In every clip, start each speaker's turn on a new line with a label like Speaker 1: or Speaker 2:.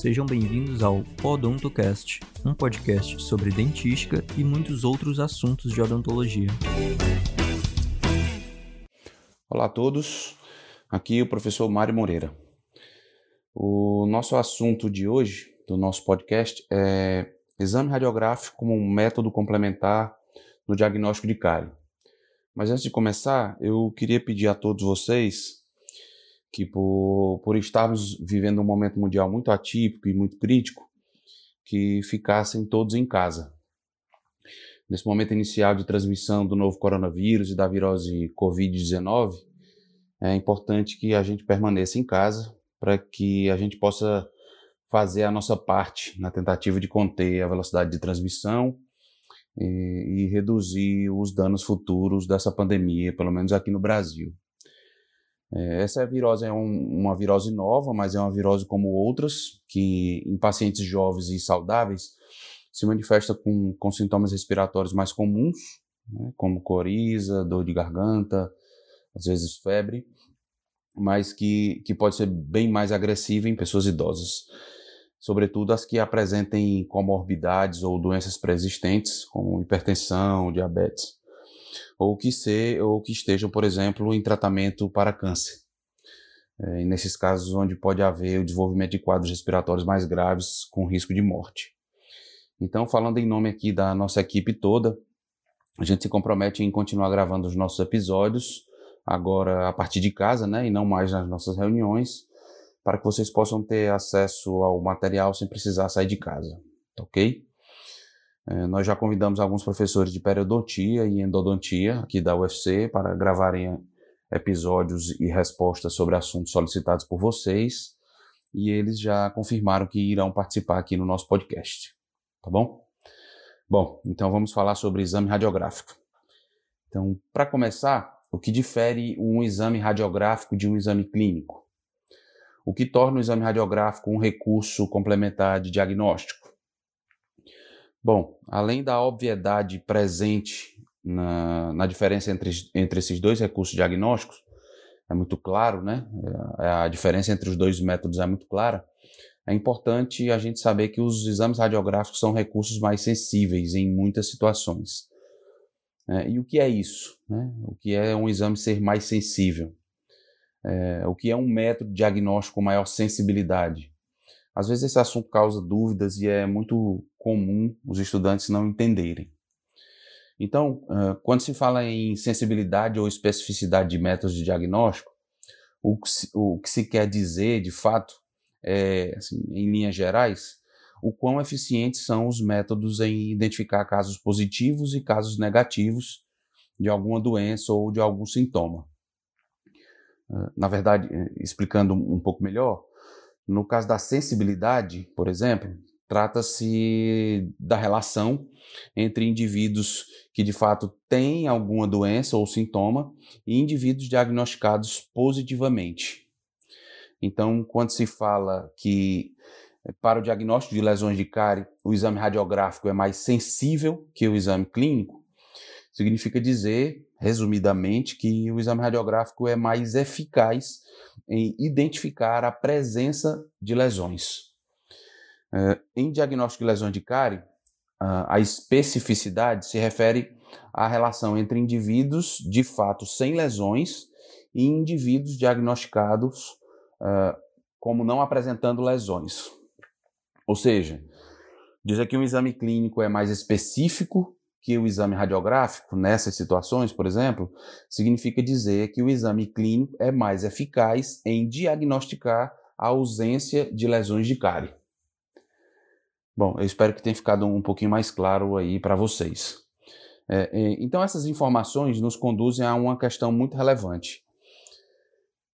Speaker 1: Sejam bem-vindos ao Odontocast, um podcast sobre dentística e muitos outros assuntos de odontologia.
Speaker 2: Olá a todos, aqui é o professor Mário Moreira. O nosso assunto de hoje, do nosso podcast, é exame radiográfico como um método complementar no diagnóstico de cárie. Mas antes de começar, eu queria pedir a todos vocês que por, por estarmos vivendo um momento mundial muito atípico e muito crítico, que ficassem todos em casa. Nesse momento inicial de transmissão do novo coronavírus e da virose Covid-19, é importante que a gente permaneça em casa para que a gente possa fazer a nossa parte na tentativa de conter a velocidade de transmissão e, e reduzir os danos futuros dessa pandemia, pelo menos aqui no Brasil. É, essa virose é um, uma virose nova, mas é uma virose como outras, que em pacientes jovens e saudáveis se manifesta com, com sintomas respiratórios mais comuns, né, como coriza, dor de garganta, às vezes febre, mas que, que pode ser bem mais agressiva em pessoas idosas, sobretudo as que apresentem comorbidades ou doenças pré-existentes, como hipertensão, diabetes ou que, ser, ou que estejam, por exemplo, em tratamento para câncer. É, nesses casos onde pode haver o desenvolvimento de quadros respiratórios mais graves com risco de morte. Então, falando em nome aqui da nossa equipe toda, a gente se compromete em continuar gravando os nossos episódios, agora a partir de casa, né, e não mais nas nossas reuniões, para que vocês possam ter acesso ao material sem precisar sair de casa, ok? É, nós já convidamos alguns professores de periodontia e endodontia aqui da UFC para gravarem episódios e respostas sobre assuntos solicitados por vocês e eles já confirmaram que irão participar aqui no nosso podcast, tá bom? Bom, então vamos falar sobre exame radiográfico. Então, para começar, o que difere um exame radiográfico de um exame clínico? O que torna o exame radiográfico um recurso complementar de diagnóstico? Bom, além da obviedade presente na, na diferença entre, entre esses dois recursos diagnósticos, é muito claro, né? É, a diferença entre os dois métodos é muito clara. É importante a gente saber que os exames radiográficos são recursos mais sensíveis em muitas situações. É, e o que é isso? Né? O que é um exame ser mais sensível? É, o que é um método diagnóstico com maior sensibilidade? Às vezes esse assunto causa dúvidas e é muito comum os estudantes não entenderem. Então, quando se fala em sensibilidade ou especificidade de métodos de diagnóstico, o que se, o que se quer dizer, de fato, é, assim, em linhas gerais, o quão eficientes são os métodos em identificar casos positivos e casos negativos de alguma doença ou de algum sintoma. Na verdade, explicando um pouco melhor, no caso da sensibilidade, por exemplo, trata-se da relação entre indivíduos que de fato têm alguma doença ou sintoma e indivíduos diagnosticados positivamente. Então, quando se fala que eh, para o diagnóstico de lesões de cárie, o exame radiográfico é mais sensível que o exame clínico, significa dizer, resumidamente, que o exame radiográfico é mais eficaz em identificar a presença de lesões. Uh, em diagnóstico de lesões de cárie, a especificidade se refere à relação entre indivíduos de fato sem lesões e indivíduos diagnosticados uh, como não apresentando lesões. Ou seja, dizer que um exame clínico é mais específico que o exame radiográfico, nessas situações, por exemplo, significa dizer que o exame clínico é mais eficaz em diagnosticar a ausência de lesões de cárie. Bom, eu espero que tenha ficado um pouquinho mais claro aí para vocês. É, é, então, essas informações nos conduzem a uma questão muito relevante.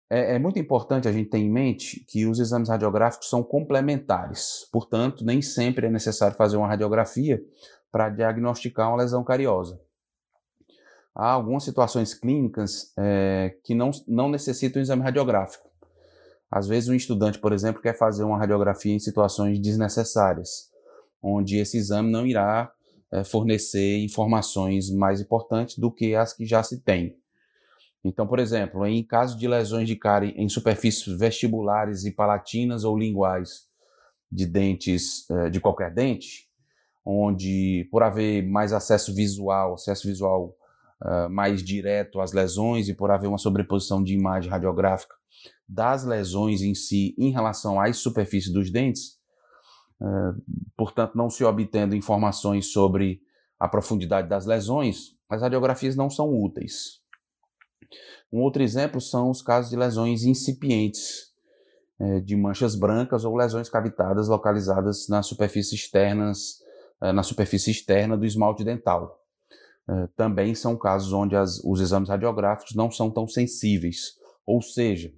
Speaker 2: É, é, muito importante a gente ter em mente que os exames radiográficos são complementares, portanto, nem sempre é necessário fazer uma radiografia para diagnosticar uma lesão cariosa. Há algumas situações clínicas é, que não, não necessitam exame radiográfico. Às vezes, um estudante, por exemplo, quer fazer uma radiografia em situações desnecessárias, onde esse exame não irá é, fornecer informações mais importantes do que as que já se tem. Então, por exemplo, em caso de lesões de cárie em superfícies vestibulares e palatinas ou linguais, de dentes, eh, de qualquer dente, onde por haver mais acesso visual, acesso visual uh, mais direto às lesões e por haver uma sobreposição de imagem radiográfica das lesões em si em relação às superfícies dos dentes, uh, portanto não se obtendo informações sobre a profundidade das lesões, as radiografias não são úteis. Um outro exemplo são os casos de lesões incipientes, é, de manchas brancas ou lesões cavitadas localizadas nas superfícies externas, na superfície externa do esmalte dental. É, também são casos onde as, os exames radiográficos não são tão sensíveis, ou seja,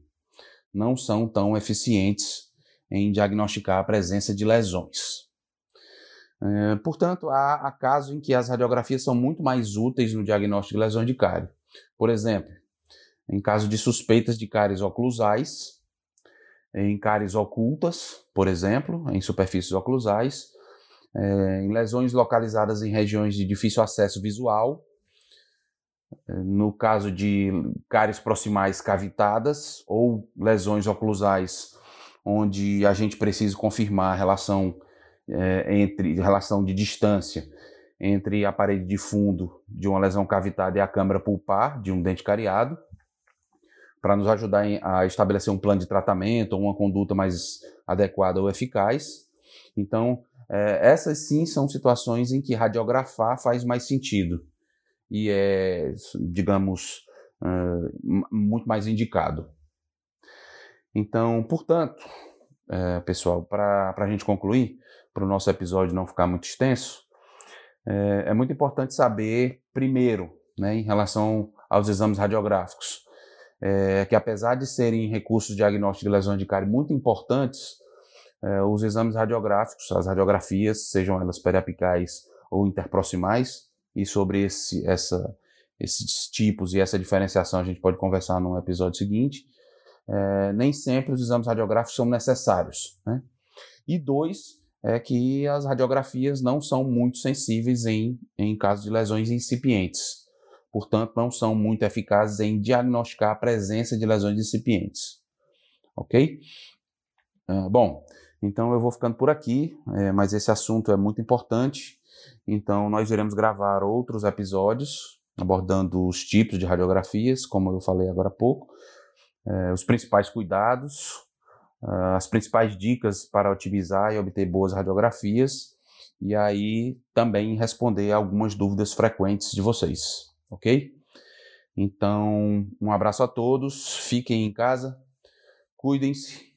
Speaker 2: não são tão eficientes em diagnosticar a presença de lesões. É, portanto, há, há casos em que as radiografias são muito mais úteis no diagnóstico de lesões de cárie. Por exemplo, em caso de suspeitas de cáries oclusais, em cáries ocultas, por exemplo, em superfícies oclusais, é, em lesões localizadas em regiões de difícil acesso visual, é, no caso de cáries proximais cavitadas ou lesões oclusais onde a gente precisa confirmar a relação é, entre relação de distância entre a parede de fundo de uma lesão cavitada e a câmara pulpar de um dente cariado, para nos ajudar a estabelecer um plano de tratamento ou uma conduta mais adequada ou eficaz. Então, é, essas sim são situações em que radiografar faz mais sentido e é, digamos, muito mais indicado. Então, portanto, é, pessoal, para a gente concluir, para o nosso episódio não ficar muito extenso, é, é muito importante saber, primeiro, né, em relação aos exames radiográficos, é, que apesar de serem recursos de diagnóstico de lesões de cárie muito importantes, é, os exames radiográficos, as radiografias, sejam elas periapicais ou interproximais, e sobre esse, essa, esses tipos e essa diferenciação a gente pode conversar num episódio seguinte, é, nem sempre os exames radiográficos são necessários. Né? E dois, é que as radiografias não são muito sensíveis em, em casos de lesões incipientes. Portanto, não são muito eficazes em diagnosticar a presença de lesões incipientes. Ok? É, bom, então eu vou ficando por aqui, é, mas esse assunto é muito importante. Então, nós iremos gravar outros episódios abordando os tipos de radiografias, como eu falei agora há pouco, é, os principais cuidados, uh, as principais dicas para otimizar e obter boas radiografias e aí também responder algumas dúvidas frequentes de vocês, ok? Então, um abraço a todos, fiquem em casa, cuidem-se